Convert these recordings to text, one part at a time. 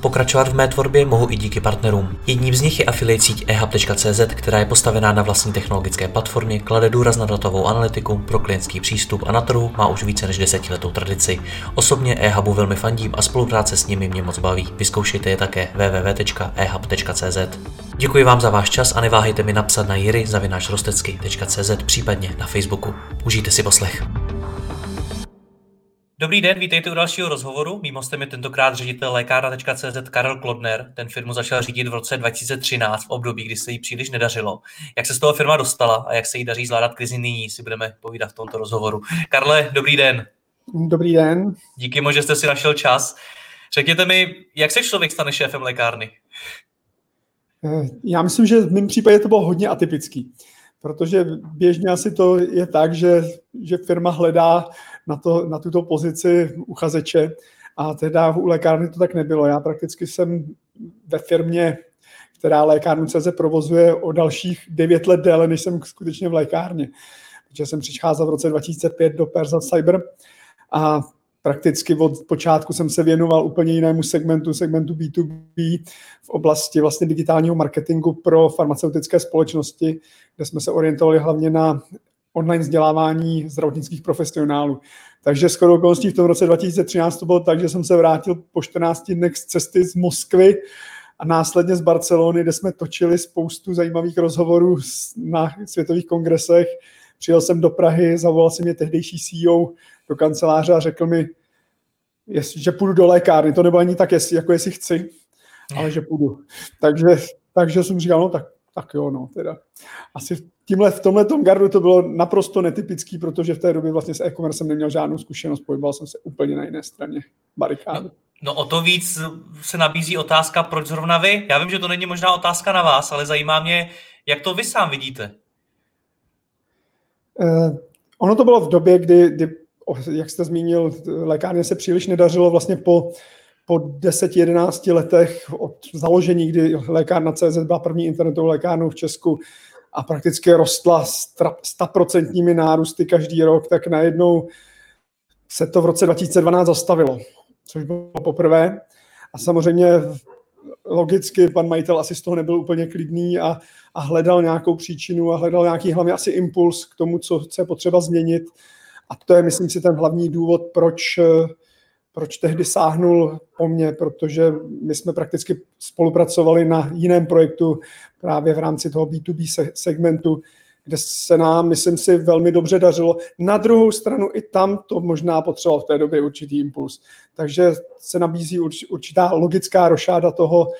Pokračovat v mé tvorbě mohu i díky partnerům. Jedním z nich je affiliate síť ehub.cz, která je postavená na vlastní technologické platformě, klade důraz na datovou analytiku, pro klientský přístup a na trhu má už více než desetiletou tradici. Osobně ehubu velmi fandím a spolupráce s nimi mě moc baví. Vyzkoušejte je také www.ehub.cz. Děkuji vám za váš čas a neváhejte mi napsat na jiry.rostecky.cz případně na Facebooku. Užijte si poslech. Dobrý den, vítejte u dalšího rozhovoru. Mým hostem je tentokrát ředitel lékárna.cz Karel Klodner. Ten firmu začal řídit v roce 2013 v období, kdy se jí příliš nedařilo. Jak se z toho firma dostala a jak se jí daří zvládat krizi nyní, si budeme povídat v tomto rozhovoru. Karle, dobrý den. Dobrý den. Díky moc, že jste si našel čas. Řekněte mi, jak se člověk stane šéfem lékárny? Eh, já myslím, že v mém případě to bylo hodně atypický, protože běžně asi to je tak, že, že firma hledá na, to, na tuto pozici uchazeče a teda u lékárny to tak nebylo. Já prakticky jsem ve firmě, která lékárnu CZ provozuje o dalších devět let déle, než jsem skutečně v lékárně. Protože jsem přicházel v roce 2005 do Perza Cyber a prakticky od počátku jsem se věnoval úplně jinému segmentu, segmentu B2B v oblasti vlastně digitálního marketingu pro farmaceutické společnosti, kde jsme se orientovali hlavně na online vzdělávání zdravotnických profesionálů. Takže skoro okolností v tom roce 2013 to bylo tak, že jsem se vrátil po 14 dnech z cesty z Moskvy a následně z Barcelony, kde jsme točili spoustu zajímavých rozhovorů na světových kongresech. Přijel jsem do Prahy, zavolal si mě tehdejší CEO do kanceláře a řekl mi, že půjdu do lékárny. To nebylo ani tak, jestli, jako jestli chci, ale že půjdu. Takže, takže jsem říkal, no tak, tak jo, no, teda. Asi tímhle, v tomhle tom gardu to bylo naprosto netypický, protože v té době vlastně s e-commerce jsem neměl žádnou zkušenost, pohyboval jsem se úplně na jiné straně barikády. No, no o to víc se nabízí otázka, proč zrovna vy? Já vím, že to není možná otázka na vás, ale zajímá mě, jak to vy sám vidíte. Eh, ono to bylo v době, kdy, kdy jak jste zmínil, lékárně se příliš nedařilo vlastně po, po 10-11 letech od založení, kdy lékárna CZ byla první internetovou lékárnou v Česku, a prakticky rostla 100% nárůsty každý rok, tak najednou se to v roce 2012 zastavilo, což bylo poprvé. A samozřejmě logicky pan majitel asi z toho nebyl úplně klidný a, a hledal nějakou příčinu a hledal nějaký hlavně asi impuls k tomu, co chce potřeba změnit. A to je, myslím si, ten hlavní důvod, proč proč tehdy sáhnul po mně, protože my jsme prakticky spolupracovali na jiném projektu právě v rámci toho B2B segmentu, kde se nám, myslím si, velmi dobře dařilo. Na druhou stranu i tam to možná potřeboval v té době určitý impuls. Takže se nabízí určitá logická rošáda toho,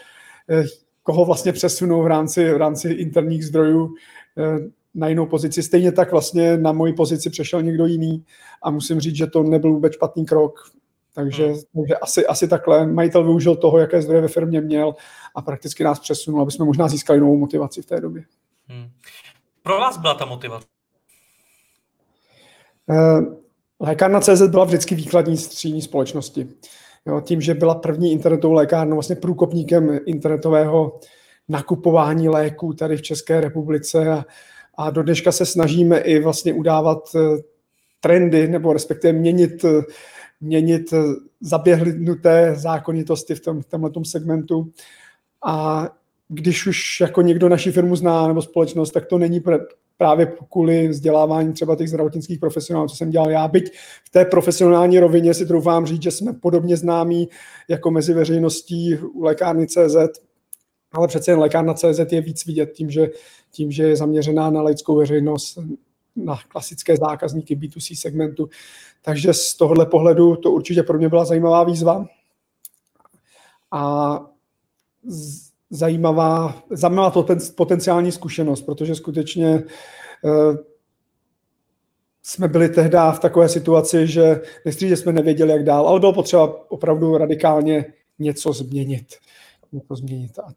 eh, koho vlastně přesunou v rámci, v rámci interních zdrojů eh, na jinou pozici. Stejně tak vlastně na moji pozici přešel někdo jiný a musím říct, že to nebyl vůbec špatný krok. Takže, hmm. takže asi, asi takhle majitel využil toho, jaké zdroje ve firmě měl a prakticky nás přesunul, aby jsme možná získali novou motivaci v té době. Hmm. Pro vás byla ta motivace? Eh, lékárna CZ byla vždycky výkladní stříní společnosti. Jo, tím, že byla první internetovou lékárnou, vlastně průkopníkem internetového nakupování léků tady v České republice a, a do dneška se snažíme i vlastně udávat eh, trendy nebo respektive měnit eh, měnit zaběhnuté zákonitosti v, tom, v tomto segmentu. A když už jako někdo naši firmu zná nebo společnost, tak to není právě kvůli vzdělávání třeba těch zdravotnických profesionálů, co jsem dělal já. Byť v té profesionální rovině si troufám říct, že jsme podobně známí jako mezi veřejností u lékárny CZ, ale přece jen lékárna CZ je víc vidět tím, že, tím, že je zaměřená na laickou veřejnost, na klasické zákazníky B2C segmentu. Takže z tohohle pohledu to určitě pro mě byla zajímavá výzva. A zajímavá, zajímavá potenciální zkušenost, protože skutečně uh, jsme byli tehdy v takové situaci, že že jsme nevěděli, jak dál, ale bylo potřeba opravdu radikálně něco změnit. Něco změnit. A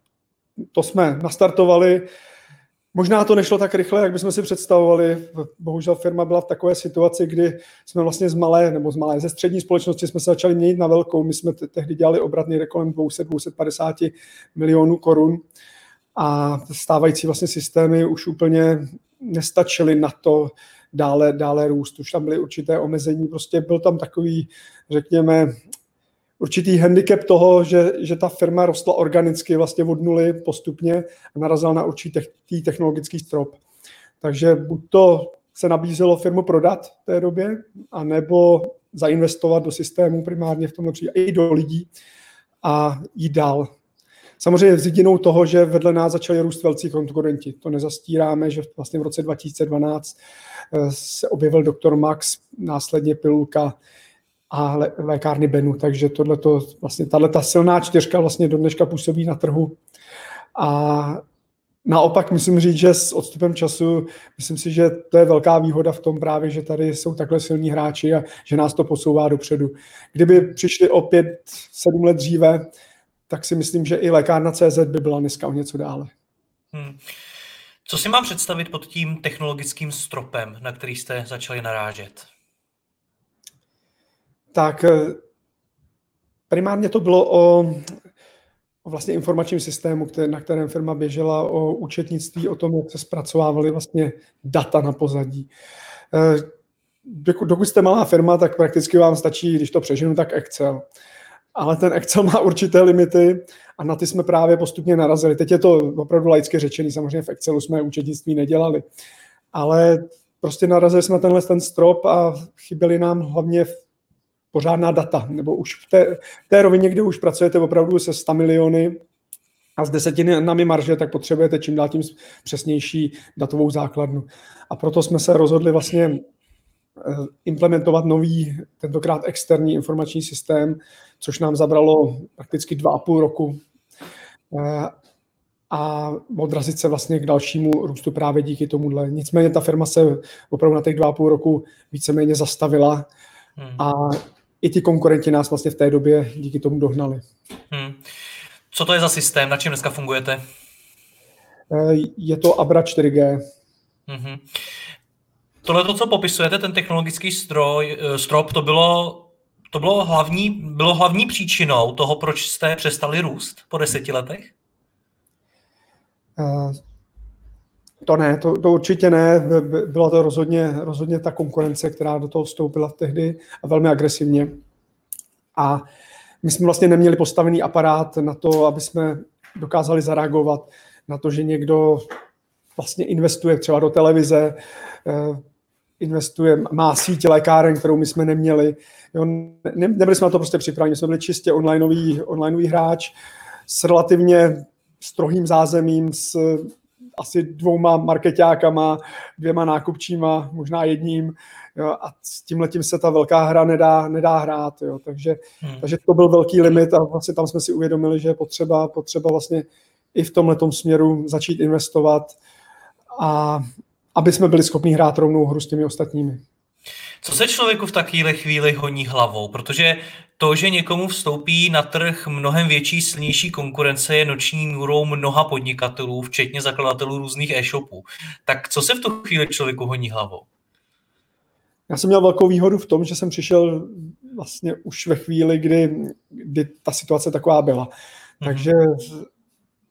to jsme nastartovali Možná to nešlo tak rychle, jak bychom si představovali. Bohužel firma byla v takové situaci, kdy jsme vlastně z malé, nebo z malé, ze střední společnosti jsme se začali měnit na velkou. My jsme tehdy dělali obratný kolem 200-250 milionů korun a stávající vlastně systémy už úplně nestačily na to dále, dále růst. Už tam byly určité omezení, prostě byl tam takový, řekněme, určitý handicap toho, že, že ta firma rostla organicky vlastně od nuly postupně a narazila na určitý technologický strop. Takže buď to se nabízelo firmu prodat v té době, anebo zainvestovat do systému primárně v tomhle případě i do lidí a jít dál. Samozřejmě s jedinou toho, že vedle nás začali růst velcí konkurenti. To nezastíráme, že vlastně v roce 2012 eh, se objevil doktor Max, následně pilulka a lékárny Benu, takže tohleto, vlastně tato silná čtyřka vlastně do dneška působí na trhu. A naopak musím říct, že s odstupem času, myslím si, že to je velká výhoda v tom právě, že tady jsou takhle silní hráči a že nás to posouvá dopředu. Kdyby přišli o pět, sedm let dříve, tak si myslím, že i lékárna CZ by byla dneska o něco dále. Hmm. Co si mám představit pod tím technologickým stropem, na který jste začali narážet? Tak eh, primárně to bylo o, vlastně informačním systému, který, na kterém firma běžela, o účetnictví, o tom, jak se zpracovávaly vlastně data na pozadí. Eh, dokud jste malá firma, tak prakticky vám stačí, když to přeženu, tak Excel ale ten Excel má určité limity a na ty jsme právě postupně narazili. Teď je to opravdu laicky řečený, samozřejmě v Excelu jsme účetnictví nedělali, ale prostě narazili jsme tenhle ten strop a chyběly nám hlavně pořádná data, nebo už v té, v té rovině, kde už pracujete opravdu se 100 miliony a s desetinami marže, tak potřebujete čím dál tím přesnější datovou základnu. A proto jsme se rozhodli vlastně eh, implementovat nový, tentokrát externí informační systém, což nám zabralo prakticky dva a půl roku eh, a odrazit se vlastně k dalšímu růstu právě díky tomuhle. Nicméně ta firma se opravdu na těch dva a půl roku víceméně zastavila hmm. a i ti konkurenti nás vlastně v té době díky tomu dohnali. Hmm. Co to je za systém, na čem dneska fungujete? Eh, je to Abra 4G. Hmm. Tohle, to, co popisujete, ten technologický stroj, eh, strop, to bylo to bylo hlavní, bylo hlavní příčinou toho, proč jste přestali růst po deseti letech? To ne, to, to určitě ne. Byla to rozhodně, rozhodně ta konkurence, která do toho vstoupila tehdy a velmi agresivně. A my jsme vlastně neměli postavený aparát na to, aby jsme dokázali zareagovat na to, že někdo vlastně investuje třeba do televize, eh, investuje, má síť lékáren, kterou my jsme neměli. Jo, ne, nebyli jsme na to prostě připraveni, jsme byli čistě onlineový, onlineový hráč s relativně strohým zázemím, s asi dvouma marketákama, dvěma nákupčíma, možná jedním. Jo, a s tím letím se ta velká hra nedá, nedá hrát. Jo, takže, hmm. takže to byl velký limit a vlastně tam jsme si uvědomili, že je potřeba, potřeba vlastně i v tomhle směru začít investovat a aby jsme byli schopni hrát rovnou hru s těmi ostatními. Co se člověku v takové chvíli honí hlavou? Protože to, že někomu vstoupí na trh mnohem větší, silnější konkurence, je noční můrou mnoha podnikatelů, včetně zakladatelů různých e-shopů. Tak co se v tu chvíli člověku honí hlavou? Já jsem měl velkou výhodu v tom, že jsem přišel vlastně už ve chvíli, kdy, kdy ta situace taková byla. Mm-hmm. Takže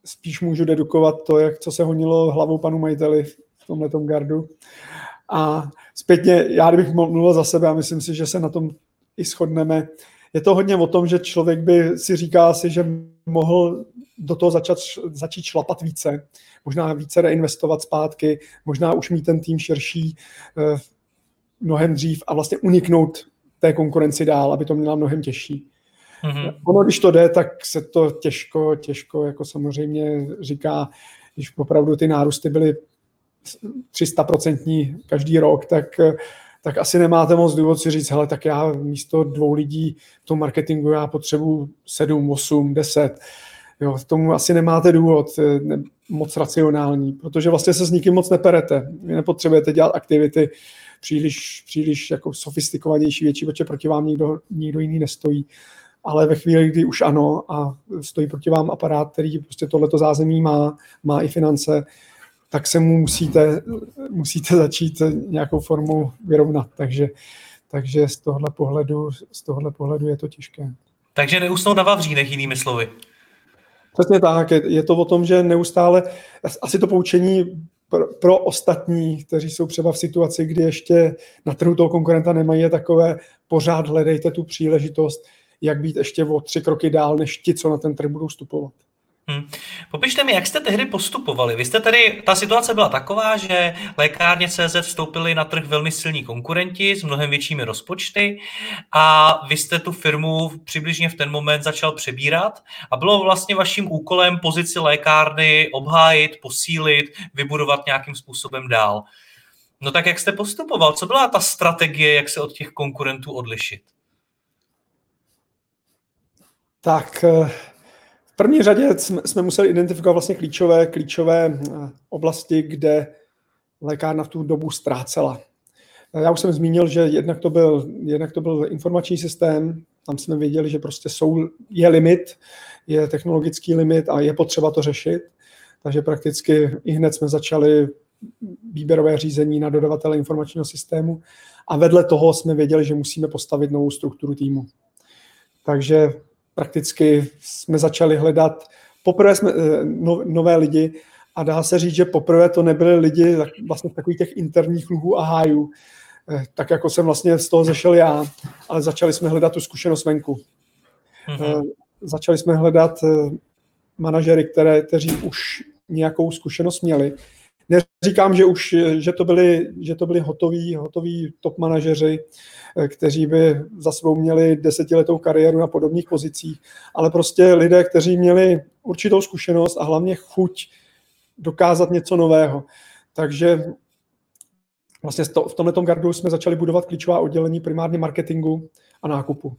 spíš můžu dedukovat to, jak co se honilo hlavou panu majiteli v tomhle gardu. A zpětně, já kdybych mluvil za sebe a myslím si, že se na tom i shodneme, je to hodně o tom, že člověk by si říká si, že mohl do toho začat, začít šlapat více, možná více reinvestovat zpátky, možná už mít ten tým širší eh, mnohem dřív a vlastně uniknout té konkurenci dál, aby to měla mnohem těžší. Mm-hmm. Ono, když to jde, tak se to těžko, těžko jako samozřejmě říká, když opravdu ty nárůsty byly 300% každý rok, tak, tak asi nemáte moc důvod si říct, hele, tak já místo dvou lidí v tom marketingu já potřebuji 7, 8, 10. Jo, tomu asi nemáte důvod ne, moc racionální, protože vlastně se s nikým moc neperete. Vy nepotřebujete dělat aktivity příliš, příliš jako sofistikovanější, větší, protože proti vám nikdo, nikdo jiný nestojí. Ale ve chvíli, kdy už ano a stojí proti vám aparát, který prostě tohleto zázemí má, má i finance, tak se mu musíte, musíte začít nějakou formou vyrovnat. Takže, takže z tohohle pohledu, z tohohle pohledu je to těžké. Takže neusnout na vavřínech, jinými slovy. Přesně tak, je, je to o tom, že neustále, asi to poučení pro, pro ostatní, kteří jsou třeba v situaci, kdy ještě na trhu toho konkurenta nemají, je takové, pořád hledejte tu příležitost, jak být ještě o tři kroky dál, než ti, co na ten trh budou vstupovat. Hmm. Popište mi, jak jste tehdy postupovali. Vy jste tady, ta situace byla taková, že lékárně CZ vstoupili na trh velmi silní konkurenti s mnohem většími rozpočty a vy jste tu firmu přibližně v ten moment začal přebírat a bylo vlastně vaším úkolem pozici lékárny obhájit, posílit, vybudovat nějakým způsobem dál. No tak jak jste postupoval? Co byla ta strategie, jak se od těch konkurentů odlišit? Tak v první řadě jsme, jsme museli identifikovat vlastně klíčové, klíčové eh, oblasti, kde lékárna v tu dobu ztrácela. Já už jsem zmínil, že jednak to byl, jednak to byl informační systém, tam jsme věděli, že prostě jsou, je limit, je technologický limit a je potřeba to řešit. Takže prakticky i hned jsme začali výběrové řízení na dodavatele informačního systému a vedle toho jsme věděli, že musíme postavit novou strukturu týmu. Takže prakticky jsme začali hledat, poprvé jsme eh, no, nové lidi a dá se říct, že poprvé to nebyli lidi vlastně takových těch interních luhů a hájů, eh, tak jako jsem vlastně z toho zešel já, ale začali jsme hledat tu zkušenost venku. Mm-hmm. Začali jsme hledat manažery, které, kteří už nějakou zkušenost měli Neříkám, že už že to byli, že to byli hotoví, hotoví top manažeři, eh, kteří by za sebou měli desetiletou kariéru na podobných pozicích, ale prostě lidé, kteří měli určitou zkušenost a hlavně chuť dokázat něco nového. Takže vlastně v tomto gardu jsme začali budovat klíčová oddělení primárně marketingu a nákupu.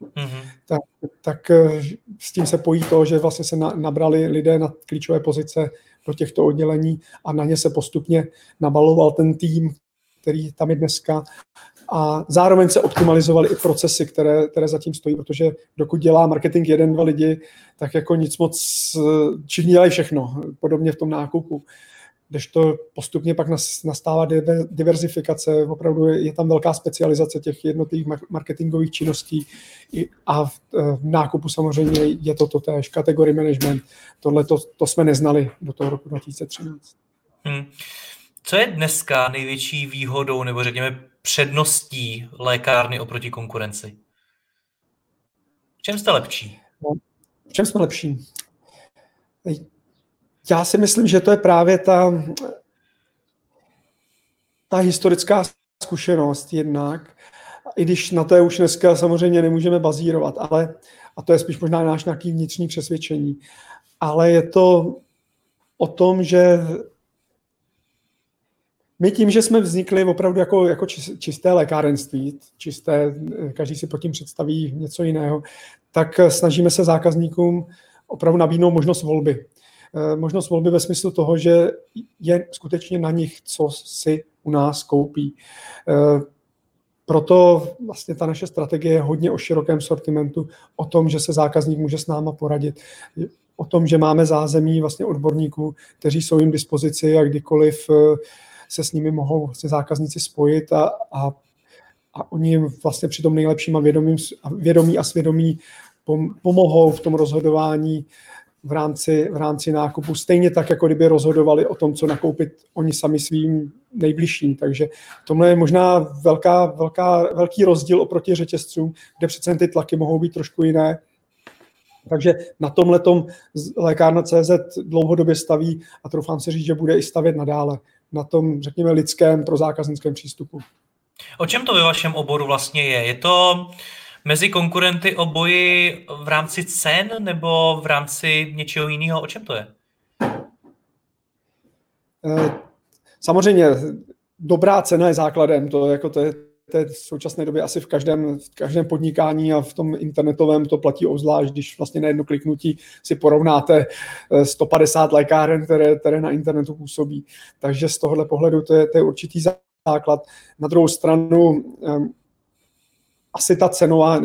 Mm-hmm. Tak, tak eh, s tím se pojí to, že vlastně se na, nabrali lidé na klíčové pozice do těchto oddělení a na ně se postupně nabaloval ten tým, který tam je dneska. A zároveň se optimalizovaly i procesy, které, které zatím stojí, protože dokud dělá marketing jeden, dva lidi, tak jako nic moc, všichni dělají všechno, podobně v tom nákupu to postupně pak nastává diverzifikace, opravdu je, tam velká specializace těch jednotlivých marketingových činností a v, v nákupu samozřejmě je to to též, kategorie management. Tohle to, to jsme neznali do toho roku 2013. Hmm. Co je dneska největší výhodou nebo řekněme předností lékárny oproti konkurenci? V čem jste lepší? No, v čem jsme lepší? Já si myslím, že to je právě ta, ta historická zkušenost jednak, i když na to už dneska samozřejmě nemůžeme bazírovat, ale, a to je spíš možná náš nějaký vnitřní přesvědčení, ale je to o tom, že my tím, že jsme vznikli opravdu jako, jako čisté lékárenství, čisté, každý si pod tím představí něco jiného, tak snažíme se zákazníkům opravdu nabídnout možnost volby. Eh, možnost volby ve smyslu toho, že je skutečně na nich, co si u nás koupí. Eh, proto vlastně ta naše strategie je hodně o širokém sortimentu, o tom, že se zákazník může s náma poradit, o tom, že máme zázemí vlastně odborníků, kteří jsou jim dispozici a kdykoliv eh, se s nimi mohou vlastně zákazníci spojit a, a, a oni vlastně při tom nejlepším a vědomí a svědomí pomohou v tom rozhodování v rámci, v rámci nákupu, stejně tak, jako kdyby rozhodovali o tom, co nakoupit oni sami svým nejbližším. Takže tohle je možná velká, velká, velký rozdíl oproti řetězcům, kde přece ty tlaky mohou být trošku jiné. Takže na tomhle lékárna CZ dlouhodobě staví a troufám si říct, že bude i stavět nadále na tom, řekněme, lidském pro zákaznickém přístupu. O čem to ve vašem oboru vlastně je? Je to mezi konkurenty o boji v rámci cen nebo v rámci něčeho jiného? O čem to je? Eh, samozřejmě dobrá cena je základem, to, jako to je to je v současné době asi v každém, v každém podnikání a v tom internetovém to platí obzvlášť, když vlastně na jedno kliknutí si porovnáte 150 eh, lékáren, které, které na internetu působí. Takže z tohohle pohledu to je, to je určitý základ. Na druhou stranu eh, asi ta cenová,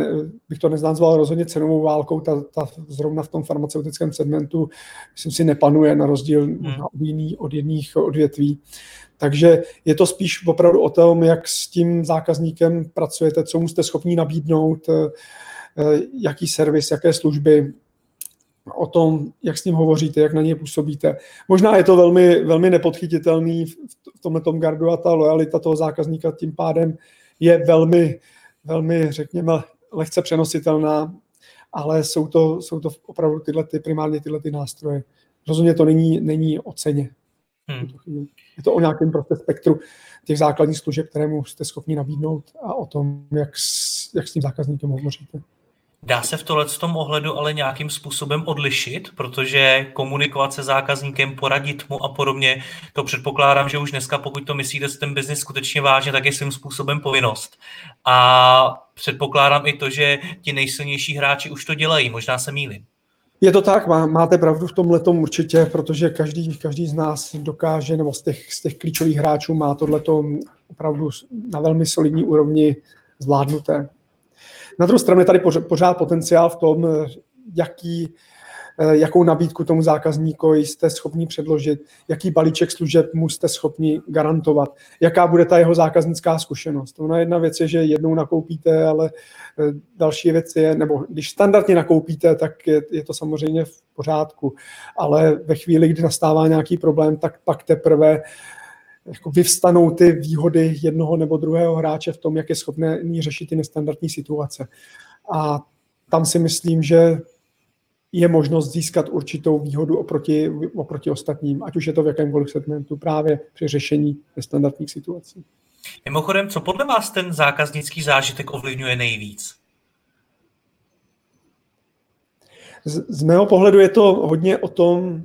bych to neznázval rozhodně cenovou válkou, ta, ta zrovna v tom farmaceutickém segmentu, myslím si, nepanuje na rozdíl hmm. od, jiný, od jiných odvětví. Takže je to spíš opravdu o tom, jak s tím zákazníkem pracujete, co mu jste schopni nabídnout, jaký servis, jaké služby, o tom, jak s ním hovoříte, jak na něj působíte. Možná je to velmi, velmi nepodchytitelný v tomhle tom gardu a ta lojalita toho zákazníka tím pádem je velmi, velmi, řekněme, lehce přenositelná, ale jsou to, jsou to opravdu tyhle, ty, primárně tyhle ty nástroje. Rozhodně to není, není o ceně. Hmm. Je to o nějakém prostě spektru těch základních služeb, které mu jste schopni nabídnout a o tom, jak s, jak s tím zákazníkem hovoříte. Dá se v tohle tom ohledu ale nějakým způsobem odlišit, protože komunikovat se zákazníkem, poradit mu a podobně, to předpokládám, že už dneska, pokud to myslíte s ten biznis skutečně vážně, tak je svým způsobem povinnost. A předpokládám i to, že ti nejsilnější hráči už to dělají, možná se mýlím. Je to tak, má, máte pravdu v tomhle určitě, protože každý, každý z nás dokáže, nebo z těch, z těch klíčových hráčů má tohleto opravdu na velmi solidní úrovni zvládnuté. Na druhou stranu je tady pořád potenciál v tom, jaký, eh, jakou nabídku tomu zákazníkovi jste schopni předložit, jaký balíček služeb mu jste schopni garantovat, jaká bude ta jeho zákaznická zkušenost. Ona jedna věc je, že jednou nakoupíte, ale eh, další věc je, nebo když standardně nakoupíte, tak je, je to samozřejmě v pořádku, ale ve chvíli, kdy nastává nějaký problém, tak pak teprve jako vyvstanou ty výhody jednoho nebo druhého hráče v tom, jak je schopný řešit ty nestandardní situace. A tam si myslím, že je možnost získat určitou výhodu oproti, oproti ostatním, ať už je to v jakémkoliv segmentu, právě při řešení nestandardních situací. Mimochodem, co podle vás ten zákaznický zážitek ovlivňuje nejvíc? Z, z mého pohledu je to hodně o tom,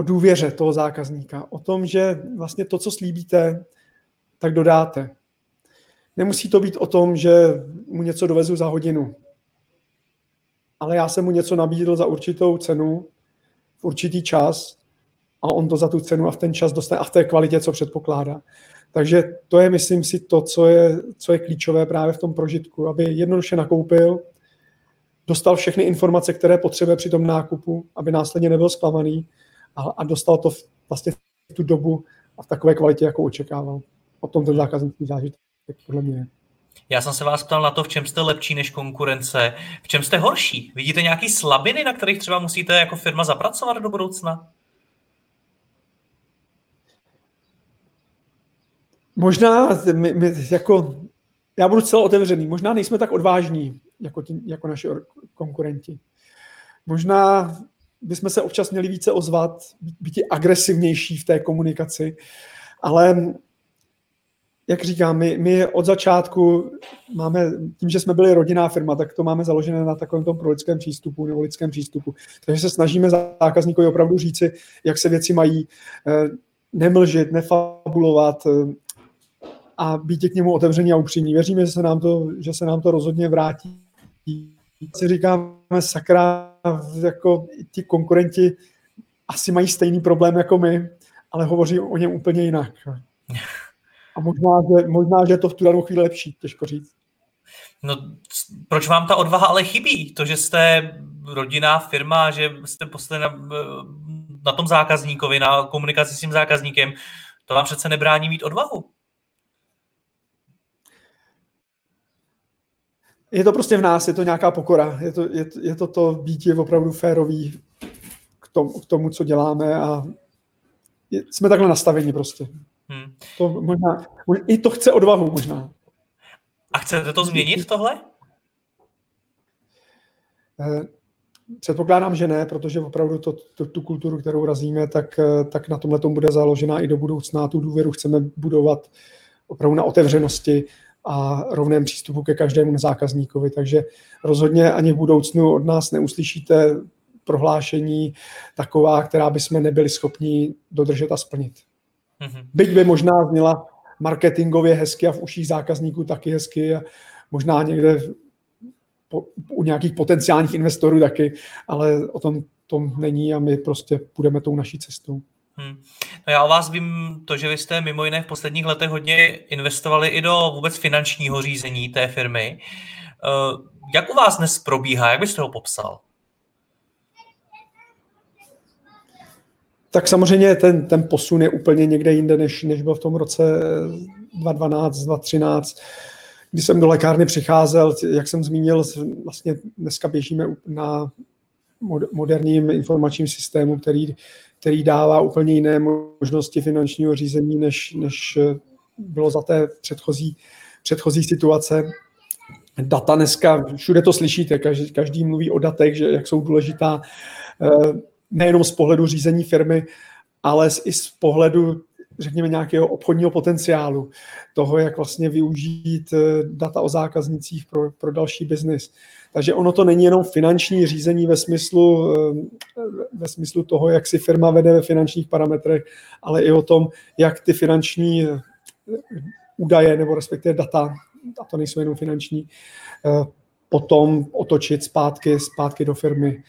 o důvěře toho zákazníka, o tom, že vlastně to, co slíbíte, tak dodáte. Nemusí to být o tom, že mu něco dovezu za hodinu, ale já jsem mu něco nabídl za určitou cenu, v určitý čas a on to za tu cenu a v ten čas dostane a v té kvalitě, co předpokládá. Takže to je, myslím si, to, co je, co je klíčové právě v tom prožitku, aby jednoduše nakoupil, dostal všechny informace, které potřebuje při tom nákupu, aby následně nebyl zklamaný a, a dostal to v, vlastně v tu dobu a v takové kvalitě, jako očekával. O tom ten zákaznický zážitek podle mě je. Já jsem se vás ptal na to, v čem jste lepší než konkurence, v čem jste horší. Vidíte nějaké slabiny, na kterých třeba musíte jako firma zapracovat do budoucna? Možná, my, my, jako, já budu celé otevřený, možná nejsme tak odvážní jako, tí, jako naši konkurenti. Možná bychom se občas měli více ozvat, být agresivnější v té komunikaci, ale jak říkám, my, my od začátku máme, tím, že jsme byli rodinná firma, tak to máme založené na takovém tom prolidském přístupu nebo lidském přístupu. Takže se snažíme zákazníkovi opravdu říci, jak se věci mají, eh, nemlžit, nefabulovat eh, a být k němu otevření a upřímní. Věříme, že se nám to, že se nám to rozhodně vrátí. Si říkáme, sakra, jako ti konkurenti asi mají stejný problém jako my, ale hovoří o něm úplně jinak. A možná, že, možná, že je to v tu danou chvíli lepší, těžko říct. No, proč vám ta odvaha ale chybí? To, že jste rodinná firma, že jste poslali na, na tom zákazníkovi, na komunikaci s tím zákazníkem, to vám přece nebrání mít odvahu. Je to prostě v nás, je to nějaká pokora, je to, je, je to to být je opravdu férový k tomu, k tomu, co děláme a je, jsme takhle nastaveni prostě. Hmm. To možná, I to chce odvahu možná. A chcete to změnit tohle? Eh, předpokládám, že ne, protože opravdu to, to, tu kulturu, kterou razíme, tak, eh, tak na tomhle tom bude založená i do budoucna. Tu důvěru chceme budovat opravdu na otevřenosti a rovném přístupu ke každému zákazníkovi. Takže rozhodně ani v budoucnu od nás neuslyšíte prohlášení taková, která bychom nebyli schopni dodržet a splnit. Mm-hmm. Byť by možná zněla marketingově hezky a v uších zákazníků taky hezky a možná někde po, u nějakých potenciálních investorů taky, ale o tom tom není a my prostě půjdeme tou naší cestou. Hmm. No já o vás vím to, že vy jste mimo jiné v posledních letech hodně investovali i do vůbec finančního řízení té firmy. Uh, jak u vás dnes probíhá? Jak byste ho popsal? Tak samozřejmě ten, ten posun je úplně někde jinde, než, než byl v tom roce 2012, 2013, kdy jsem do lékárny přicházel, jak jsem zmínil, vlastně dneska běžíme na moderním informačním systému, který, který dává úplně jiné možnosti finančního řízení, než, než bylo za té předchozí, předchozí situace. Data dneska, všude to slyšíte, každý, každý mluví o datech, že jak jsou důležitá eh, nejenom z pohledu řízení firmy, ale i z pohledu řekněme, nějakého obchodního potenciálu, toho, jak vlastně využít eh, data o zákaznicích pro, pro další biznis. Takže ono to není jenom finanční řízení ve smyslu, eh, ve smyslu toho, jak si firma vede ve finančních parametrech, ale i o tom, jak ty finanční eh, údaje nebo respektive data, a to nejsou jenom finanční, potom otočit zpátky, zpátky do firmy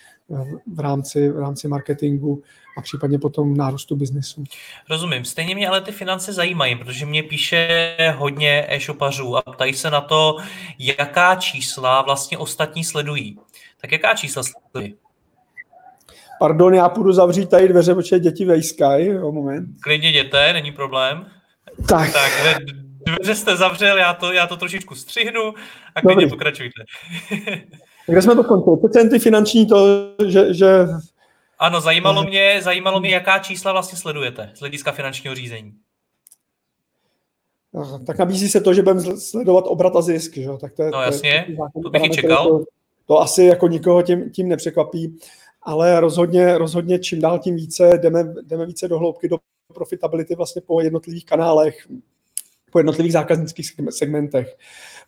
v rámci, v rámci marketingu a případně potom nárůstu biznesu. Rozumím. Stejně mě ale ty finance zajímají, protože mě píše hodně e-shopařů a ptají se na to, jaká čísla vlastně ostatní sledují. Tak jaká čísla sledují? Pardon, já půjdu zavřít tady dveře, protože děti vejskají. Moment. Klidně jděte, není problém. Tak. tak dveře jste zavřel, já to, já to trošičku střihnu a klidně Dobrý. pokračujte. Kde jsme to skončili? Procenty finanční to, že, že... Ano, zajímalo mě, zajímalo mě, jaká čísla vlastně sledujete z hlediska finančního řízení. Tak nabízí se to, že budeme sledovat obrat a zisk. Že? Tak to je, no jasně, to, je, to bych i čekal. To, to asi jako nikoho tím, tím nepřekvapí, ale rozhodně, rozhodně čím dál tím více jdeme, jdeme více do hloubky, do profitability vlastně po jednotlivých kanálech, po jednotlivých zákaznických segmentech,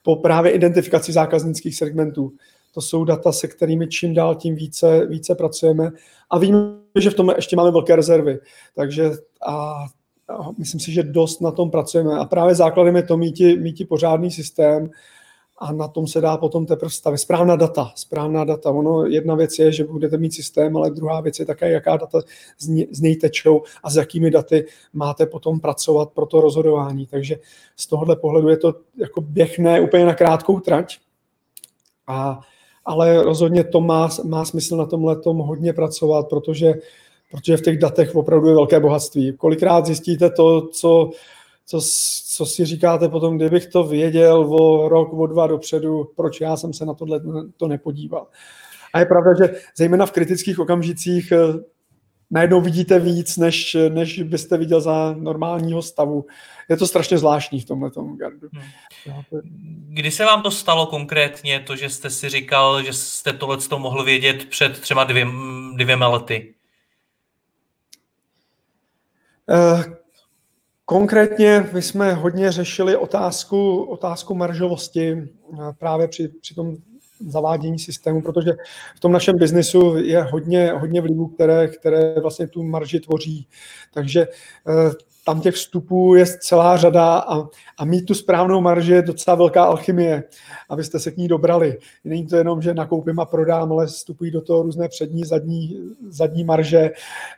po právě identifikaci zákaznických segmentů. To jsou data, se kterými čím dál tím více, více pracujeme a víme, že v tom ještě máme velké rezervy. Takže a, a myslím si, že dost na tom pracujeme. A právě základem je to mít, mít pořádný systém, a na tom se dá potom teprve stavit. Správná data, správná data. Ono, jedna věc je, že budete mít systém, ale druhá věc je také, jaká data z, z něj tečou a s jakými daty máte potom pracovat pro to rozhodování. Takže z tohohle pohledu je to jako běh ne úplně na krátkou trať, a ale rozhodně to má, má smysl na tomhle tom hodně pracovat, protože, protože v těch datech opravdu je velké bohatství. Kolikrát zjistíte to, co, co, co si říkáte potom, kdybych to věděl o rok, o dva dopředu, proč já jsem se na tohle to nepodíval. A je pravda, že zejména v kritických okamžicích najednou vidíte víc, než, než byste viděl za normálního stavu. Je to strašně zvláštní v tomhle gardu. Hmm. Kdy se vám to stalo konkrétně, to, že jste si říkal, že jste tohle to mohl vědět před třeba dvě, dvěma lety? Uh, Konkrétně my jsme hodně řešili otázku, otázku maržovosti eh, právě při, při tom zavádění systému, protože v tom našem biznesu je hodně, hodně vlivů, které, které vlastně tu marži tvoří. Takže eh, tam těch vstupů je celá řada a, a mít tu správnou marži je docela velká alchymie, abyste se k ní dobrali. Není to jenom, že nakoupím a prodám, ale vstupují do toho různé přední, zadní, zadní marže,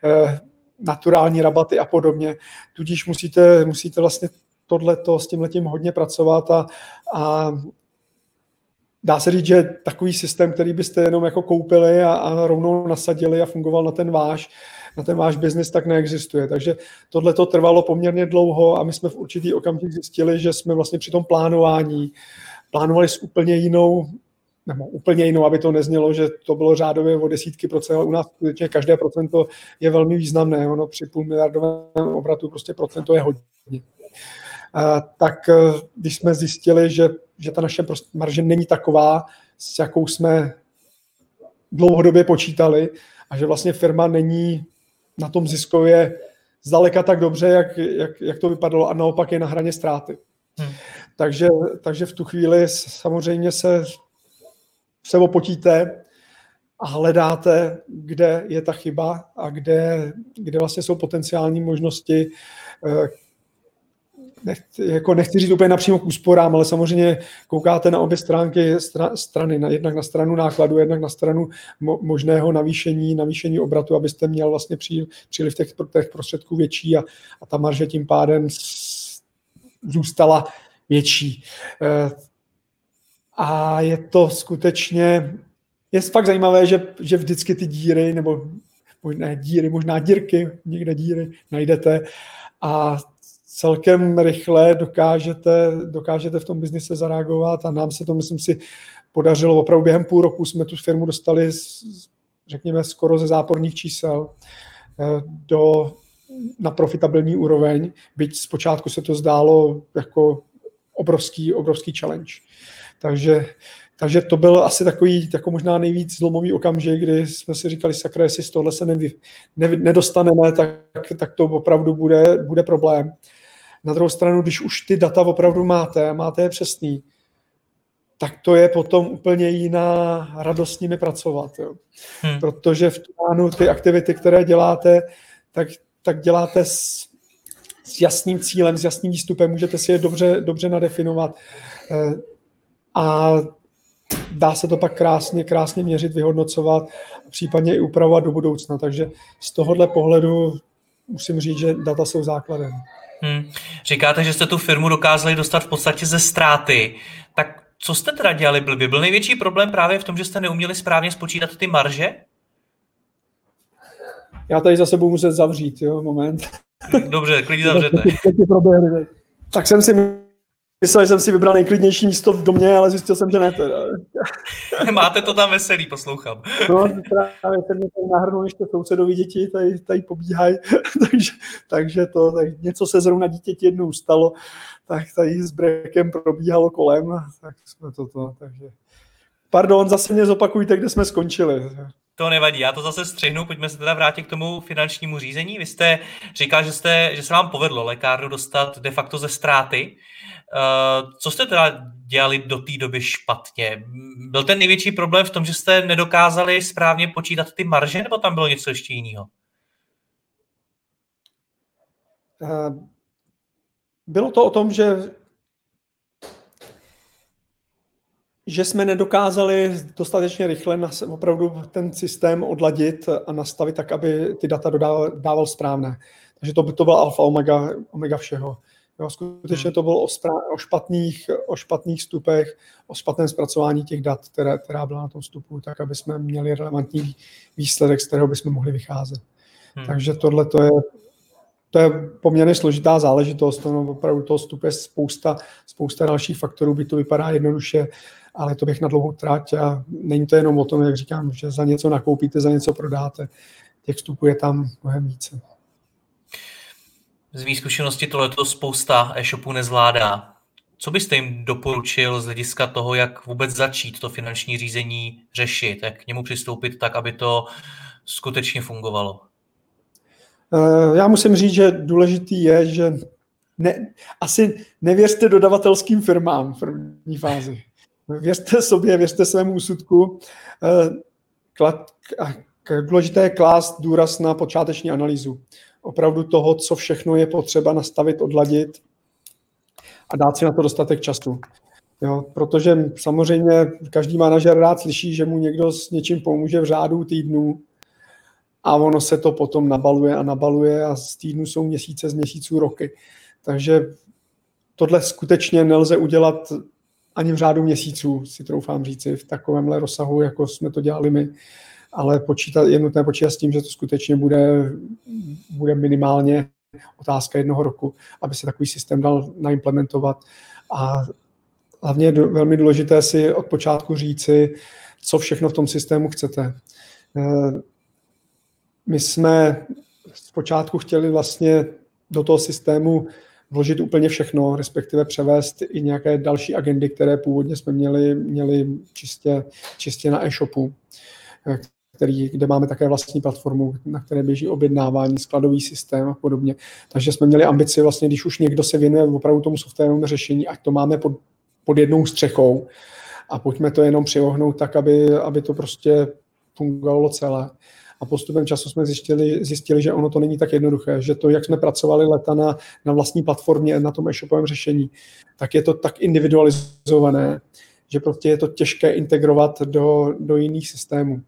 eh, naturální rabaty a podobně. Tudíž musíte, musíte vlastně tohleto s tím letím hodně pracovat a, a dá se říct, že takový systém, který byste jenom jako koupili a, a rovnou nasadili a fungoval na ten váš, na ten váš biznis, tak neexistuje. Takže tohle to trvalo poměrně dlouho a my jsme v určitý okamžik zjistili, že jsme vlastně při tom plánování plánovali s úplně jinou nebo úplně jinou, aby to neznělo, že to bylo řádově o desítky procent, ale u nás skutečně každé procento je velmi významné. Ono při půl miliardovém obratu prostě procento je hodně. A, tak e, když jsme zjistili, že, že ta naše marže není taková, s jakou jsme dlouhodobě počítali a že vlastně firma není na tom ziskově zdaleka tak dobře, jak, jak, jak to vypadalo a naopak je na hraně ztráty. Hmm. Takže, takže v tu chvíli samozřejmě se se opotíte a hledáte, kde je ta chyba a kde, kde vlastně jsou potenciální možnosti, eh, nechci, jako nechci říct úplně napřímo k úsporám, ale samozřejmě koukáte na obě stránky stra, strany, na, jednak na stranu nákladu, jednak na stranu mo, možného navýšení, navýšení obratu, abyste měl vlastně při, příliv těch, těch prostředků větší a, a ta marže tím pádem zůstala větší. Eh, a je to skutečně, je fakt zajímavé, že, že vždycky ty díry, nebo možná díry, možná dírky, někde díry najdete a celkem rychle dokážete, dokážete v tom biznise zareagovat a nám se to, myslím si, podařilo. Opravdu během půl roku jsme tu firmu dostali, řekněme, skoro ze záporných čísel eh, do, na profitabilní úroveň, byť zpočátku se to zdálo jako obrovský, obrovský challenge. Takže, takže to byl asi takový jako možná nejvíc zlomový okamžik, kdy jsme si říkali, sakra, jestli z tohle se nevy, ne, nedostaneme, tak, tak to opravdu bude, bude problém. Na druhou stranu, když už ty data opravdu máte, máte je přesný, tak to je potom úplně jiná radost s nimi pracovat. Jo. Hmm. Protože v plánu ty aktivity, které děláte, tak, tak děláte s, s jasným cílem, s jasným výstupem, můžete si je dobře, dobře nadefinovat. Eh, a dá se to pak krásně, krásně měřit, vyhodnocovat, případně i upravovat do budoucna. Takže z tohohle pohledu musím říct, že data jsou základem. Hmm. Říkáte, že jste tu firmu dokázali dostat v podstatě ze ztráty. Tak co jste teda dělali blbě? Byl největší problém právě v tom, že jste neuměli správně spočítat ty marže? Já tady za sebou muset zavřít, jo, moment. Dobře, klidně zavřete. tak jsem si Myslel, že jsem si vybral nejklidnější místo v domě, ale zjistil jsem, že ne teda. Máte to tam veselý, poslouchám. No, právě se mě tady nahrnul ještě sousedoví děti, tady, tady pobíhají, takže, takže to, tak něco se zrovna dítěti jednou stalo, tak tady s brekem probíhalo kolem, tak jsme to, to takže... Pardon, zase mě zopakujte, kde jsme skončili. To nevadí, já to zase střihnu, pojďme se teda vrátit k tomu finančnímu řízení. Vy jste říkal, že, jste, že se vám povedlo lékárnu dostat de facto ze ztráty. Uh, co jste teda dělali do té doby špatně? Byl ten největší problém v tom, že jste nedokázali správně počítat ty marže, nebo tam bylo něco ještě jiného? Uh, bylo to o tom, že že jsme nedokázali dostatečně rychle nas, opravdu ten systém odladit a nastavit tak, aby ty data dodával, dával správné. Takže to, to byl alfa omega, omega všeho. Jo, skutečně to bylo o, spra- o, špatných, o špatných stupech, o špatném zpracování těch dat, které, která byla na tom vstupu, tak aby jsme měli relevantní výsledek, z kterého bychom mohli vycházet. Hmm. Takže tohle to je, to je poměrně složitá záležitost, to no, opravdu toho vstupu je spousta, spousta dalších faktorů, by to vypadá jednoduše, ale to bych na dlouhou trať a není to jenom o tom, jak říkám, že za něco nakoupíte, za něco prodáte. Těch vstupů je tam mnohem více. Z mých zkušenosti tohleto spousta e-shopů nezvládá. Co byste jim doporučil z hlediska toho, jak vůbec začít to finanční řízení řešit, jak k němu přistoupit tak, aby to skutečně fungovalo? Eh, já musím říct, že důležitý je, že ne, asi nevěřte dodavatelským firmám v první fázi. Věřte sobě, věřte svému úsudku. Eh, důležité je klást důraz na počáteční analýzu. Opravdu toho, co všechno je potřeba nastavit, odladit a dát si na to dostatek času. Jo, protože samozřejmě každý manažer rád slyší, že mu někdo s něčím pomůže v řádu týdnů a ono se to potom nabaluje a nabaluje a z týdnu jsou měsíce, z měsíců roky. Takže tohle skutečně nelze udělat ani v řádu měsíců, si troufám říci, v takovémhle rozsahu, jako jsme to dělali my. Ale počítat, je nutné počítat s tím, že to skutečně bude, bude minimálně otázka jednoho roku, aby se takový systém dal naimplementovat. A hlavně je velmi důležité si od počátku říci, co všechno v tom systému chcete. Eh, my jsme zpočátku chtěli vlastně do toho systému vložit úplně všechno, respektive převést i nějaké další agendy, které původně jsme měli, měli čistě, čistě na e-shopu, který, kde máme také vlastní platformu, na které běží objednávání, skladový systém a podobně. Takže jsme měli ambici vlastně, když už někdo se věnuje opravdu tomu softwarovému řešení, ať to máme pod, pod jednou střechou a pojďme to jenom přiohnout tak, aby, aby to prostě fungovalo celé. A postupem času jsme zjistili, zjistili, že ono to není tak jednoduché, že to, jak jsme pracovali leta na, na vlastní platformě, na tom e-shopovém řešení, tak je to tak individualizované, že prostě je to těžké integrovat do, do jiných systémů.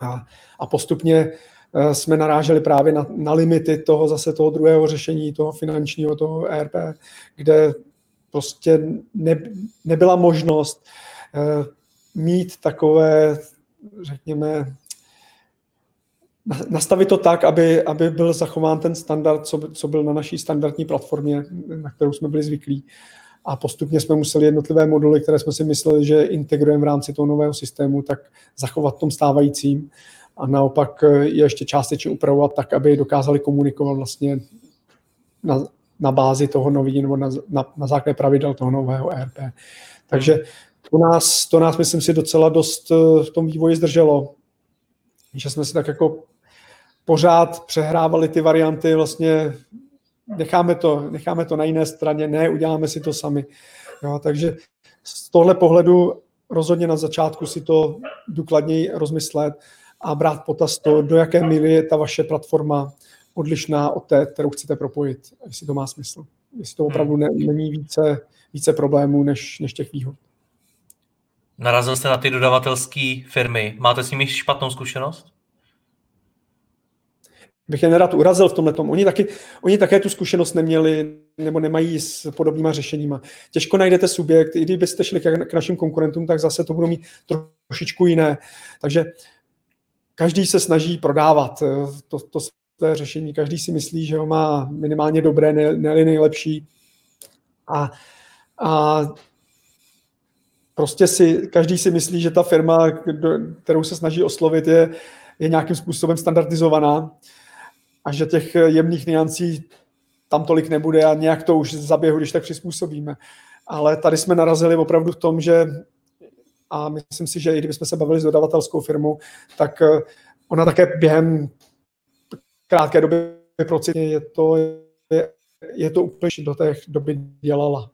A, a postupně eh, jsme naráželi právě na, na limity toho zase toho druhého řešení, toho finančního, toho ERP, kde prostě ne, nebyla možnost uh, mít takové, řekněme, nastavit to tak, aby, aby byl zachován ten standard, co, co byl na naší standardní platformě, na kterou jsme byli zvyklí. A postupně jsme museli jednotlivé moduly, které jsme si mysleli, že integrujeme v rámci toho nového systému, tak zachovat v tom stávajícím a naopak je ještě částečně upravovat tak, aby dokázali komunikovat vlastně na, na bázi toho nového nebo na, na, na základě pravidel toho nového ERP. Takže to nás, to nás, myslím si, docela dost v tom vývoji zdrželo, že jsme si tak jako pořád přehrávali ty varianty, vlastně necháme to, necháme to na jiné straně, ne, uděláme si to sami. Jo, takže z tohle pohledu rozhodně na začátku si to důkladněji rozmyslet a brát potaz to, do jaké míry je ta vaše platforma odlišná od té, kterou chcete propojit, jestli to má smysl. Jestli to opravdu ne, není více, více problémů než, než těch výhod. Narazil jste na ty dodavatelské firmy. Máte s nimi špatnou zkušenost? Bych je nerad urazil v tomhle tom. Oni, taky, oni také tu zkušenost neměli nebo nemají s podobnýma řešeníma. Těžko najdete subjekt, i kdybyste šli k našim konkurentům, tak zase to budou mít trošičku jiné. Takže každý se snaží prodávat to, to své řešení, každý si myslí, že ho má minimálně dobré, ne, ne nejlepší. A, a prostě si, každý si myslí, že ta firma, kterou se snaží oslovit, je, je nějakým způsobem standardizovaná a že těch jemných niancí tam tolik nebude a nějak to už zaběhu, když tak přizpůsobíme. Ale tady jsme narazili opravdu v tom, že a myslím si, že i kdybychom se bavili s dodavatelskou firmou, tak eh, ona také během krátké doby procitně je to, je, je to úplně do té doby dělala.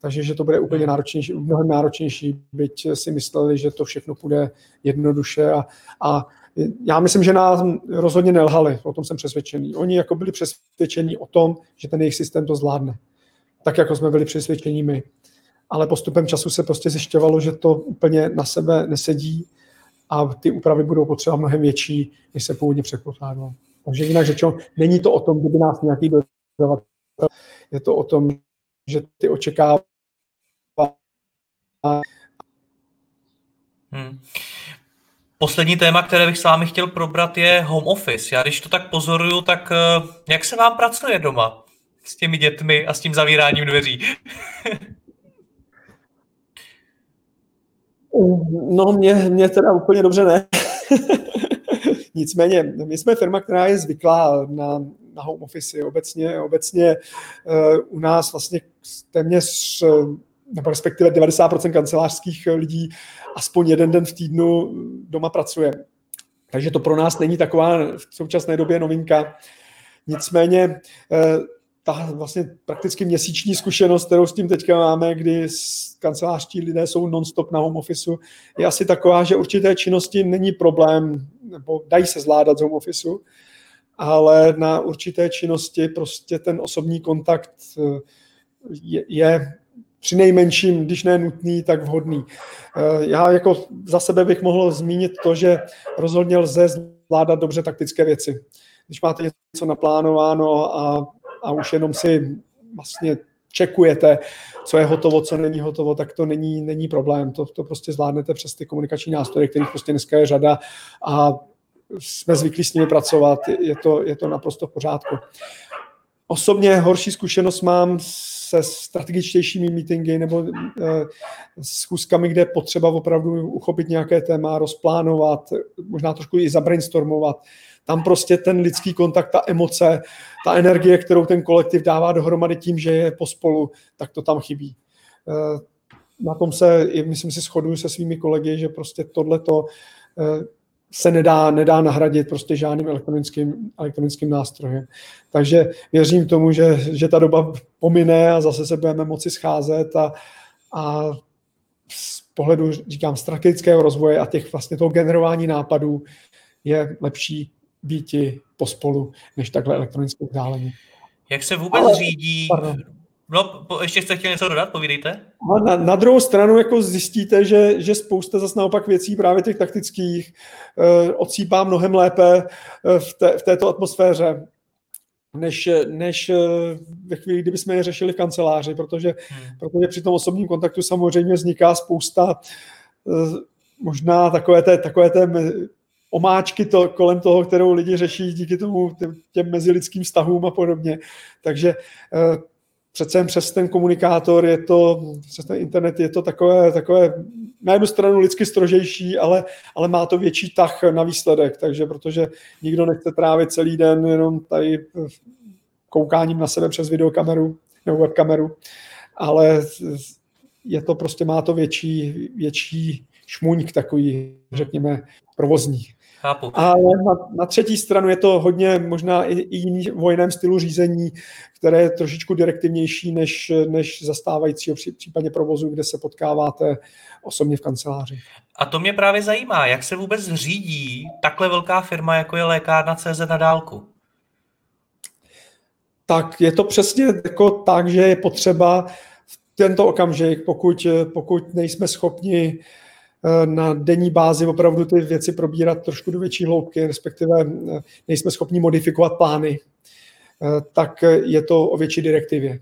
Takže že to bude úplně náročnější, mnohem náročnější, byť si mysleli, že to všechno půjde jednoduše a, a já myslím, že nás rozhodně nelhali, o tom jsem přesvědčený. Oni jako byli přesvědčení o tom, že ten jejich systém to zvládne. Tak, jako jsme byli přesvědčení my. Ale postupem času se prostě zjišťovalo, že to úplně na sebe nesedí a ty úpravy budou potřeba mnohem větší, než se původně předpokládalo. Takže jinak řečeno, není to o tom, kdyby nás nějaký dodavatel, je to o tom, že ty očekávání hmm. Poslední téma, které bych s vámi chtěl probrat, je home office. Já když to tak pozoruju, tak eh, jak se vám pracuje doma s těmi dětmi a s tím zavíráním dveří? no, mě, mě teda úplně dobře ne. Nicméně, my jsme firma, která je zvyklá na, na home office. Obecně, obecně uh, u nás vlastně téměř nebo respektive 90% kancelářských lidí aspoň jeden den v týdnu doma pracuje. Takže to pro nás není taková v současné době novinka. Nicméně eh, ta vlastně prakticky měsíční zkušenost, kterou s tím teďka máme, kdy kancelářští lidé jsou non-stop na home office, je asi taková, že určité činnosti není problém, nebo dají se zvládat z home office, ale na určité činnosti prostě ten osobní kontakt eh, je, je při nejmenším, když ne nutný, tak vhodný. Eh, já jako za sebe bych mohl zmínit to, že rozhodně lze zvládat dobře taktické věci. Když máte něco naplánováno a, a už jenom si vlastně čekujete, co je hotovo, co není hotovo, tak to není, není problém. To, to prostě zvládnete přes ty komunikační nástroje, kterých prostě dneska je řada a jsme zvyklí s nimi pracovat. Je to, je to naprosto v pořádku. Osobně horší zkušenost mám se strategičtějšími meetingy nebo eh, schůzkami, kde je potřeba opravdu uchopit nějaké téma, rozplánovat, možná trošku i zabrainstormovat. Tam prostě ten lidský kontakt, ta emoce, ta energie, kterou ten kolektiv dává dohromady tím, že je pospolu, tak to tam chybí. Eh, na tom se, myslím si, shoduju se svými kolegy, že prostě tohleto eh, se nedá, nedá nahradit prostě žádným elektronickým, elektronickým nástrojem. Takže věřím tomu, že, že ta doba pomine a zase se budeme moci scházet a, a z pohledu, říkám, strategického rozvoje a těch vlastně toho generování nápadů je lepší býti pospolu, než takhle elektronicky vzdáleně. Jak se vůbec Ale, řídí... Pardon. No, ještě jste chtěl něco dodat, povídejte. Na, na druhou stranu jako zjistíte, že, že spousta zase naopak věcí právě těch taktických eh, odsýpá mnohem lépe eh, v, té, v této atmosféře než, než eh, ve chvíli, kdyby jsme je řešili v kanceláři, protože, hmm. protože při tom osobním kontaktu samozřejmě vzniká spousta eh, možná takové té, takové té omáčky to, kolem toho, kterou lidi řeší díky tomu těm mezilidským vztahům a podobně. Takže eh, přece jen přes ten komunikátor je to, přes ten internet je to takové, takové na jednu stranu lidsky strožejší, ale, ale má to větší tah na výsledek, takže protože nikdo nechce trávit celý den jenom tady koukáním na sebe přes videokameru nebo webkameru, ale je to prostě, má to větší, větší šmuňk takový, řekněme, provozní. Chápu. Ale na, na třetí stranu je to hodně možná i, i jiný vojném stylu řízení, které je trošičku direktivnější než, než zastávajícího při, případně provozu, kde se potkáváte osobně v kanceláři. A to mě právě zajímá, jak se vůbec řídí takhle velká firma, jako je lékárna CZ na dálku? Tak je to přesně jako tak, že je potřeba v tento okamžik, pokud, pokud nejsme schopni Eh, na denní bázi opravdu ty věci probírat trošku do větší hloubky, respektive eh, nejsme schopni modifikovat plány, eh, tak je to o větší direktivě.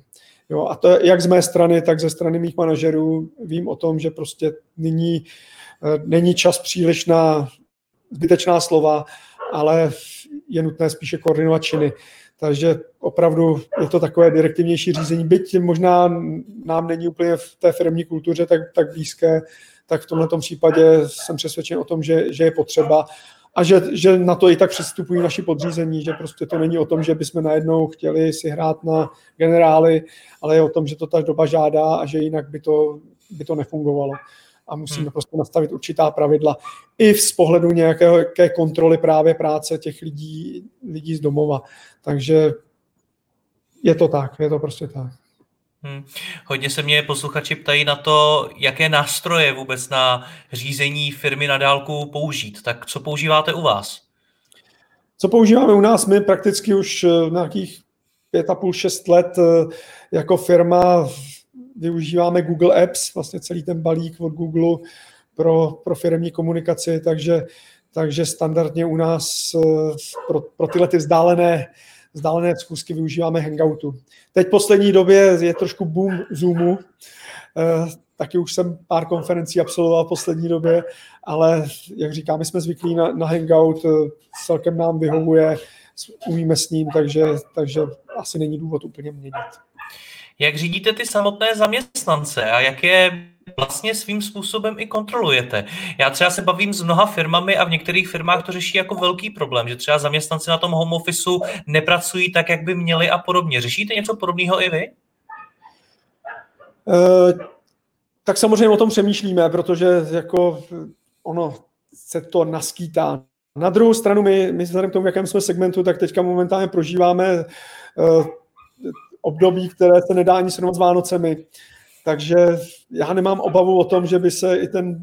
Jo, a to jak z mé strany, tak ze strany mých manažerů vím o tom, že prostě nyní není čas příliš na zbytečná slova, ale je nutné spíše koordinovat činy. Takže opravdu je to takové direktivnější řízení, byť možná nám není úplně v té firmní kultuře tak, tak blízké, tak v tomto případě jsem přesvědčen o tom, že, že je potřeba a že, že na to i tak přistupují naši podřízení, že prostě to není o tom, že bychom najednou chtěli si hrát na generály, ale je o tom, že to ta doba žádá a že jinak by to, by to nefungovalo. A musíme hmm. prostě nastavit určitá pravidla i z pohledu nějaké kontroly právě práce těch lidí, lidí z domova. Takže je to tak, je to prostě tak. Hmm. Hodně se mě posluchači ptají na to, jaké nástroje vůbec na řízení firmy na dálku použít. Tak co používáte u vás? Co používáme u nás? My prakticky už eh, nějakých pět a půl, šest let eh, jako firma využíváme Google Apps, vlastně celý ten balík od Google pro, pro firmní komunikaci, takže, takže standardně u nás eh, pro, pro tyhle ty vzdálené vzdálené schůzky využíváme Hangoutu. Teď v poslední době je trošku boom Zoomu, eh, taky už jsem pár konferencí absolvoval v poslední době, ale jak říkám, my jsme zvyklí na, na Hangout, eh, celkem nám vyhovuje, umíme s ním, takže, takže asi není důvod úplně měnit. Jak řídíte ty samotné zaměstnance a jak je vlastně svým způsobem i kontrolujete. Já třeba se bavím s mnoha firmami a v některých firmách to řeší jako velký problém, že třeba zaměstnanci na tom home officeu nepracují tak, jak by měli a podobně. Řešíte něco podobného i vy? Uh, tak samozřejmě o tom přemýšlíme, protože jako ono se to naskýtá. Na druhou stranu my, my vzhledem k tomu, v jakém jsme segmentu, tak teďka momentálně prožíváme uh, období, které se nedá ani srovnat s Vánocemi. Takže já nemám obavu o tom, že by se i ten,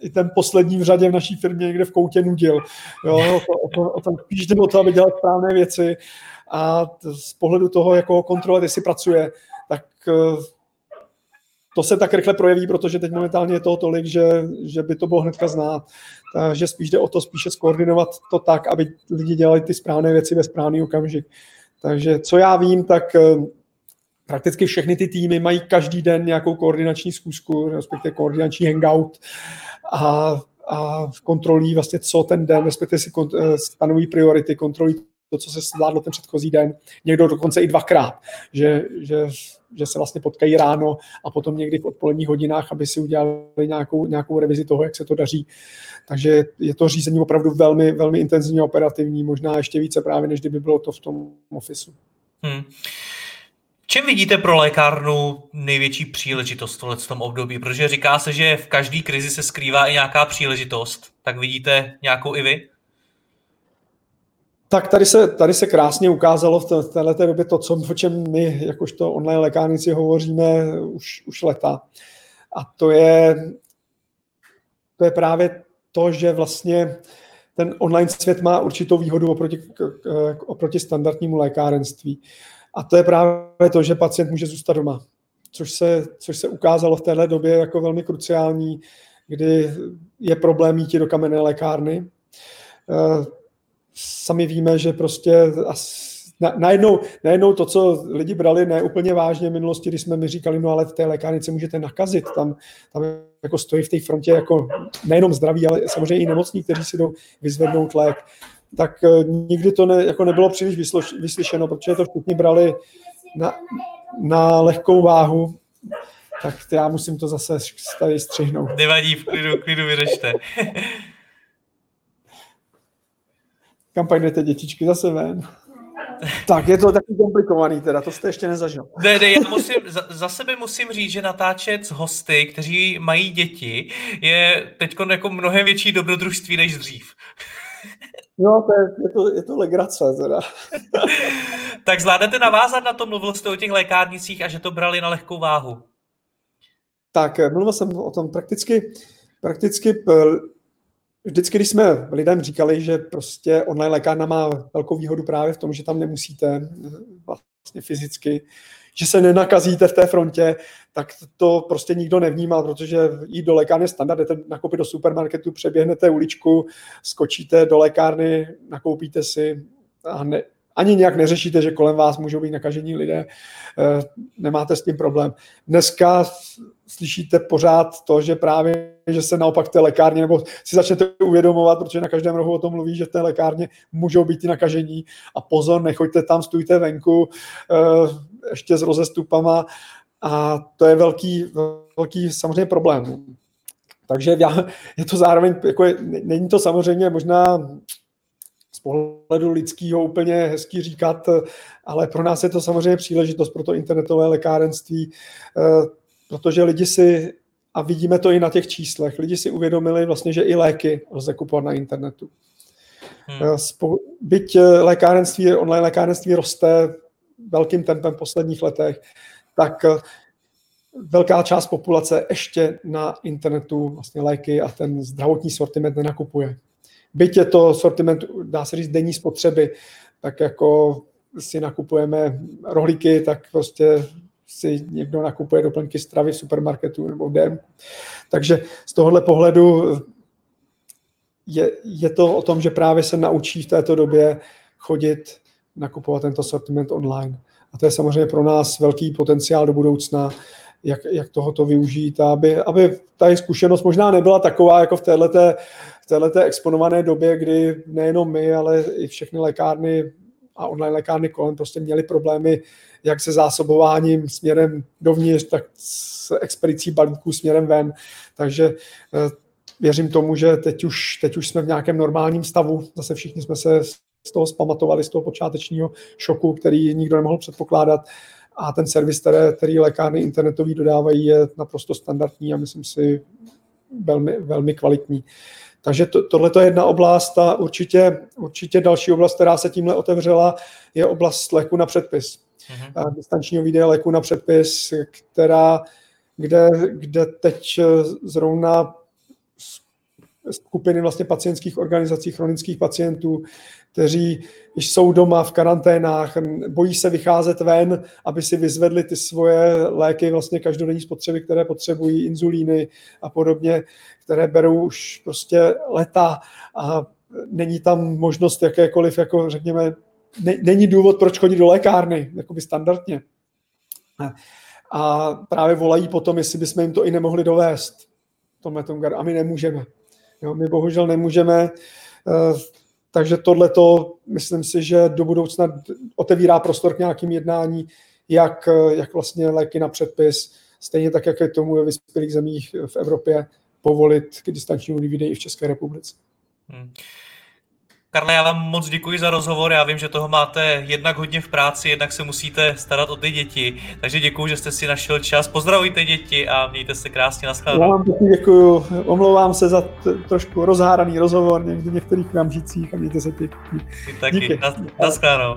i ten poslední v řadě v naší firmě někde v koutě nudil. Jo, o, to, o, tom spíš jde o to, aby dělal správné věci a z pohledu toho, jako ho kontrolovat, jestli pracuje, tak eh, to se tak rychle projeví, protože teď momentálně je toho tolik, že, že by to bylo hnedka znát. Takže spíš jde o to spíše skoordinovat to tak, aby lidi dělali ty správné věci ve správný okamžik. Takže co já vím, tak eh, prakticky všechny ty týmy mají každý den nějakou koordinační zkusku, respektive koordinační hangout a, a kontrolují vlastně, co ten den, respektive si eh, stanoví priority, kontrolují to, co se zvládlo ten předchozí den, někdo dokonce i dvakrát, že, že, že se vlastně potkají ráno a potom někdy v odpoledních hodinách, aby si udělali nějakou, nějakou revizi toho, jak se to daří. Takže je to řízení opravdu velmi, velmi intenzivní a operativní, možná ještě více právě, než kdyby bylo to v tom ofisu. Hmm. Čem vidíte pro lékárnu největší příležitost v tom období? Protože říká se, že v každé krizi se skrývá i nějaká příležitost. Tak vidíte nějakou i vy? Tak tady se, tady se krásně ukázalo v, této době to, co, o čem my, jakožto online lékárnici, hovoříme už, už leta. A to je, to je právě to, že vlastně ten online svět má určitou výhodu oproti, oproti standardnímu lékárenství. A to je právě to, že pacient může zůstat doma, což se, což se ukázalo v téhle době jako velmi kruciální, kdy je problém jít do kamenné lékárny. Eh, sami víme, že prostě na, najednou, najednou to, co lidi brali neúplně vážně v minulosti, když jsme mi říkali, no ale v té lékárnici můžete nakazit, tam, tam jako stojí v té frontě jako nejenom zdraví, ale samozřejmě i nemocní, kteří si jdou vyzvednout lék, tak uh, nikdy to ne, jako nebylo příliš vysloš, vyslyšeno, protože to všichni brali na, na lehkou váhu, tak já musím to zase tady střihnout. Nevadí, v klidu, klidu vyřešte. Kam pak jdete dětičky zase ven? Tak je to taky komplikovaný teda, to jste ještě nezažil. Ne, ne, já musím, za, za sebe musím říct, že natáčet s hosty, kteří mají děti, je teď jako mnohem větší dobrodružství než dřív. No, to je, je, to, je to legrace teda. tak zvládnete navázat na to, mluvil jste o těch lékárnicích a že to brali na lehkou váhu. Tak, mluvil jsem o tom prakticky, prakticky vždycky, když jsme lidem říkali, že prostě online lékárna má velkou výhodu právě v tom, že tam nemusíte vlastně fyzicky, že se nenakazíte v té frontě, tak to prostě nikdo nevnímal, protože jít do lékárny standard, jdete nakoupit do supermarketu, přeběhnete uličku, skočíte do lékárny, nakoupíte si a ne, ani nějak neřešíte, že kolem vás můžou být nakažení lidé, eh, nemáte s tím problém. Dneska slyšíte pořád to, že právě, že se naopak té lékárně, nebo si začnete uvědomovat, protože na každém rohu o tom mluví, že v té lékárně můžou být i nakažení a pozor, nechoďte tam, stůjte venku, eh, ještě s rozestupama a to je velký, velký samozřejmě problém. Takže já, je to zároveň, jako je, není to samozřejmě možná z pohledu lidského úplně hezký říkat, ale pro nás je to samozřejmě příležitost pro to internetové lékárenství, eh, protože lidi si, a vidíme to i na těch číslech, lidi si uvědomili vlastně, že i léky lze kupovat na internetu. Hmm. Eh, byť eh, lékárenství, online lékárenství roste velkým tempem v posledních letech, tak velká část populace ještě na internetu vlastně léky a ten zdravotní sortiment nenakupuje byť je to sortiment, dá se říct, denní spotřeby, tak jako si nakupujeme rohlíky, tak prostě si někdo nakupuje doplňky stravy v supermarketu nebo v DM. Takže z tohohle pohledu je, je to o tom, že právě se naučí v této době chodit, nakupovat tento sortiment online. A to je samozřejmě pro nás velký potenciál do budoucna, jak, jak tohoto využít, aby, aby ta zkušenost možná nebyla taková jako v této v této exponované době, kdy nejenom my, ale i všechny lékárny a online lékárny kolem prostě měly problémy jak se zásobováním směrem dovnitř, tak s expedicí balíků směrem ven. Takže eh, věřím tomu, že teď už, teď už jsme v nějakém normálním stavu. Zase všichni jsme se z toho zpamatovali, z toho počátečního šoku, který nikdo nemohl předpokládat. A ten servis, které, který lékárny internetový dodávají, je naprosto standardní a myslím si velmi, velmi kvalitní. Takže to, tohle je jedna oblast a určitě, určitě další oblast, která se tímhle otevřela, je oblast léku na předpis. Mm-hmm. Distančního výdeje léku na předpis, která, kde, kde teď zrovna skupiny vlastně pacientských organizací chronických pacientů, kteří jsou doma v karanténách, bojí se vycházet ven, aby si vyzvedli ty svoje léky vlastně každodenní spotřeby, které potřebují, inzulíny a podobně, které berou už prostě leta a není tam možnost jakékoliv, jako řekněme, ne, není důvod, proč chodit do lékárny, jakoby standardně. A právě volají potom, jestli bychom jim to i nemohli dovést. A my nemůžeme. Jo, my bohužel nemůžeme, eh, takže tohle to myslím si, že do budoucna otevírá prostor k nějakým jednání, jak, jak vlastně léky na předpis, stejně tak, jak je tomu ve vyspělých zemích v Evropě, povolit k distančnímu výdeji i v České republice. Hmm. Karle, já vám moc děkuji za rozhovor. Já vím, že toho máte jednak hodně v práci, jednak se musíte starat o ty děti. Takže děkuji, že jste si našel čas. Pozdravujte děti a mějte se krásně. Naschledanou. Já vám taky děkuji. Omlouvám se za t- trošku rozháraný rozhovor někdy v některých okamžicích a mějte se pěkně. Taky. Díky. Na, naschledanou.